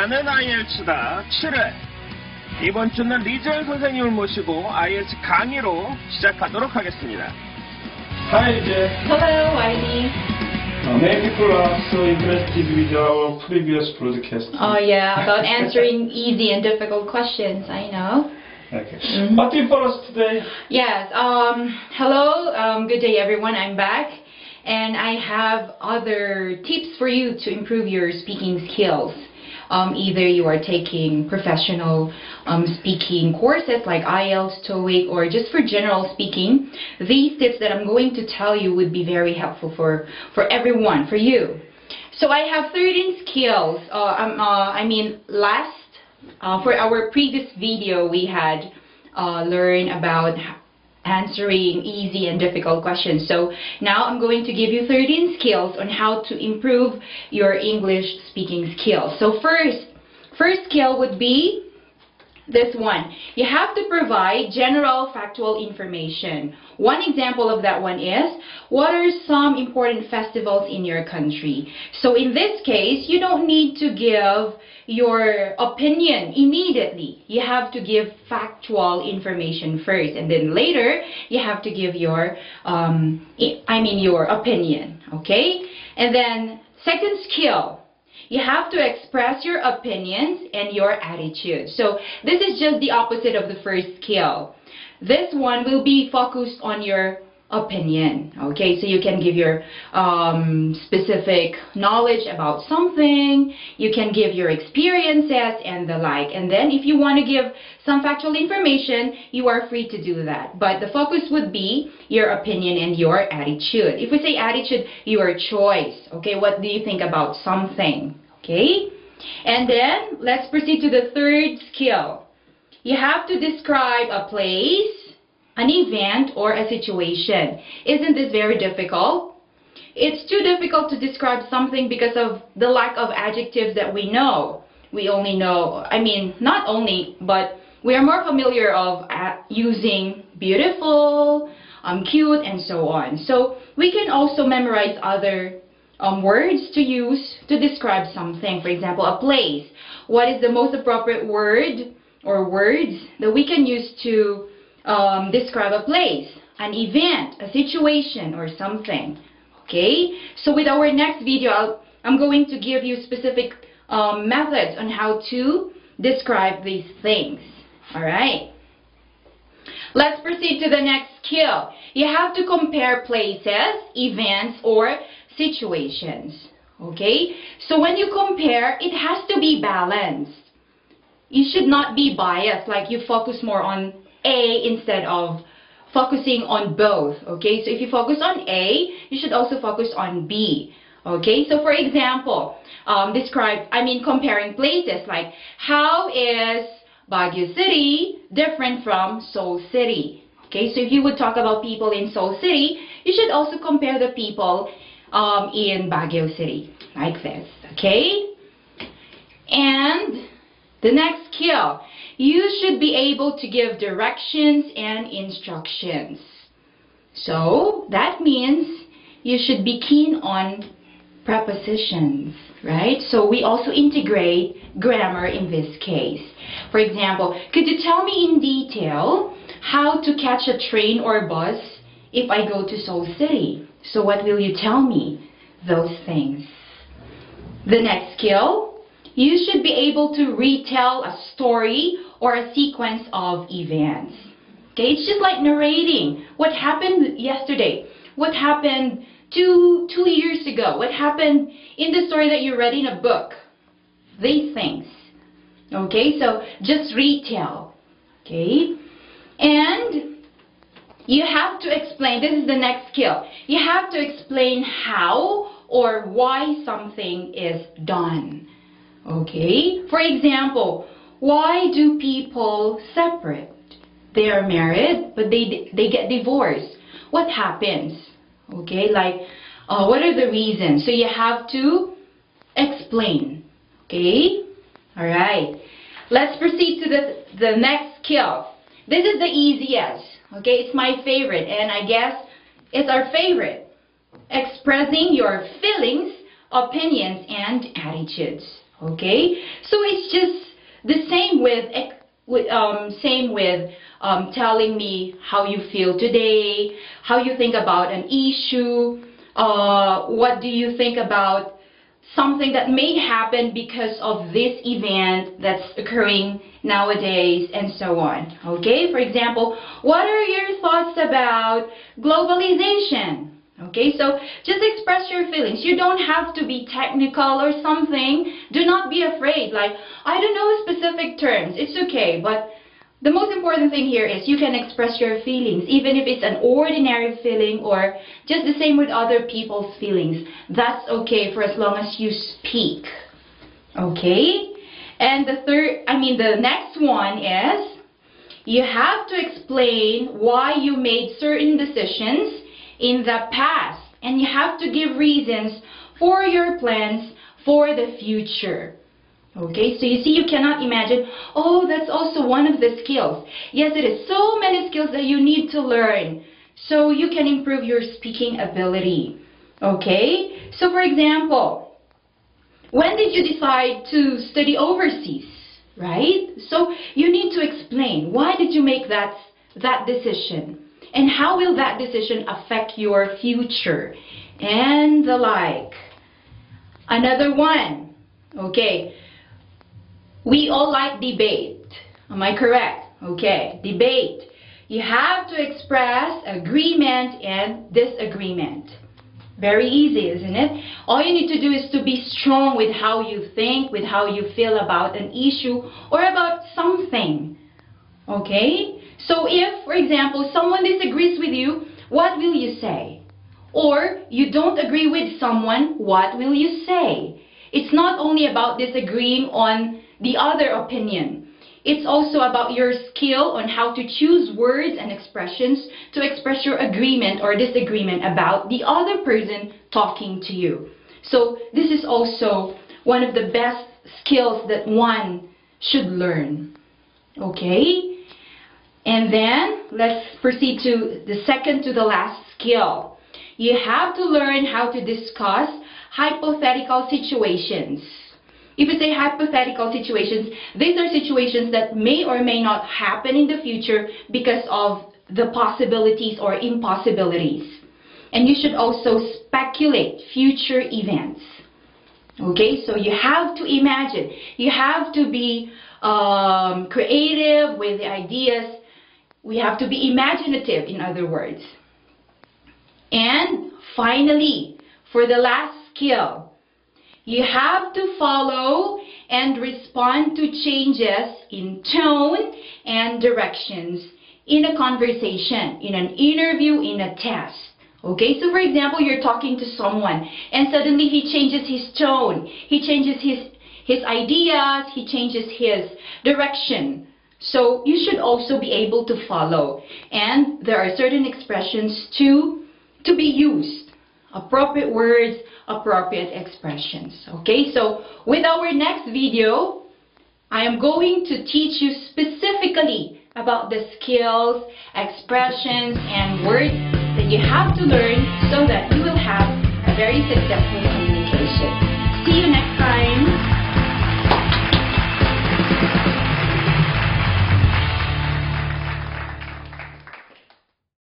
나는 IELTS다 7회 이번 주는 리전 선생님을 모시고 IELTS 강의로 시작하도록 하겠습니다. Hi Jeff. Hello, Whitey. Uh, many people are so impressed with our previous broadcast. Oh yeah, about answering easy and difficult questions. I know. Okay. Mhm. What do you for us today? Yes. Um. Hello. Um. Good day, everyone. I'm back, and I have other tips for you to improve your speaking skills. Um, either you are taking professional um, speaking courses like IELTS, TOEIC, or just for general speaking, these tips that I'm going to tell you would be very helpful for, for everyone, for you. So I have 13 skills. Uh, um, uh, I mean, last, uh, for our previous video, we had uh, learned about answering easy and difficult questions. So now I'm going to give you 13 skills on how to improve your English speaking skills. So first, first skill would be this one. You have to provide general factual information. One example of that one is, what are some important festivals in your country? So in this case, you don't need to give your opinion immediately. You have to give factual information first, and then later you have to give your, um, I mean your opinion. Okay, and then second skill. You have to express your opinions and your attitude. So this is just the opposite of the first skill. This one will be focused on your opinion. Okay, so you can give your um, specific knowledge about something. You can give your experiences and the like. And then if you want to give some factual information, you are free to do that. But the focus would be your opinion and your attitude. If we say attitude, your choice. Okay, what do you think about something? Okay, and then let's proceed to the third skill. You have to describe a place, an event, or a situation. Isn't this very difficult? It's too difficult to describe something because of the lack of adjectives that we know. We only know, I mean, not only, but we are more familiar of uh, using beautiful, um, cute, and so on. So we can also memorize other um, words to use to describe something. For example, a place. What is the most appropriate word or words that we can use to um, describe a place, an event, a situation, or something? Okay? So with our next video, I'll, I'm going to give you specific um, methods on how to describe these things. Alright? Let's proceed to the next skill. You have to compare places, events, or situations. Okay? So when you compare, it has to be balanced. You should not be biased, like you focus more on A instead of focusing on both. Okay? So if you focus on A, you should also focus on B. Okay? So for example, um, describe, I mean comparing places, like how is Baguio City different from Seoul City? Okay, so if you would talk about people in Seoul City, you should also compare the people um, in Baguio City, like this, okay? And the next skill, you should be able to give directions and instructions. So that means you should be keen on prepositions, right? So we also integrate grammar in this case. For example, could you tell me in detail how to catch a train or bus if I go to Seoul City? So what will you tell me? Those things. The next skill, you should be able to retell a story or a sequence of events. Okay, it's just like narrating what happened yesterday, what happened two two years ago, what happened in the story that you read in a book. These things. Okay, so just retell. Okay, and you have to explain. This is the next skill. You have to explain how or why something is done. Okay? For example, why do people separate? They are married, but they they get divorced. What happens? Okay, like uh, what are the reasons? So you have to explain. Okay? All right. Let's proceed to the the next skill. This is the easiest. Okay, it's my favorite, and I guess it's our favorite. Expressing your feelings, opinions, and attitudes. Okay? So it's just the same with, um, same with um, telling me how you feel today, how you think about an issue, uh, what do you think about something that may happen because of this event that's occurring nowadays and so on. Okay, for example, what are your thoughts about globalization? Okay, so just express your feelings. You don't have to be technical or something. Do not be afraid. Like, I don't know specific terms. It's okay, but the most important thing here is you can express your feelings, even if it's an ordinary feeling or just the same with other people's feelings. That's okay for as long as you speak. Okay? And the third, I mean, the next one is you have to explain why you made certain decisions in the past. And you have to give reasons for your plans for the future. Okay, so you see, you cannot imagine, oh, that's also one of the skills. Yes, it is so many skills that you need to learn so you can improve your speaking ability. Okay, so for example, when did you decide to study overseas? Right? So you need to explain why did you make that, that decision? And how will that decision affect your future? And the like. Another one. Okay. We all like debate. Am I correct? Okay. Debate. You have to express agreement and disagreement. Very easy, isn't it? All you need to do is to be strong with how you think, with how you feel about an issue or about something. Okay? So if, for example, someone disagrees with you, what will you say? Or you don't agree with someone, what will you say? It's not only about disagreeing on the other opinion. It's also about your skill on how to choose words and expressions to express your agreement or disagreement about the other person talking to you. So this is also one of the best skills that one should learn. Okay? And then let's proceed to the second to the last skill. You have to learn how to discuss hypothetical situations. If you say hypothetical situations, these are situations that may or may not happen in the future because of the possibilities or impossibilities. And you should also speculate future events. Okay, so you have to imagine. You have to be um, creative with the ideas. We have to be imaginative, in other words. And finally, for the last skill, you have to follow and respond to changes in tone and directions in a conversation, in an interview, in a test. Okay, so for example, you're talking to someone and suddenly he changes his tone, he changes his, his ideas, he changes his direction. So you should also be able to follow. And there are certain expressions to, to be used. Appropriate words, appropriate expressions. Okay, so with our next video, I am going to teach you specifically about the skills, expressions, and words that you have to learn so that you will have a very successful communication. See you next time.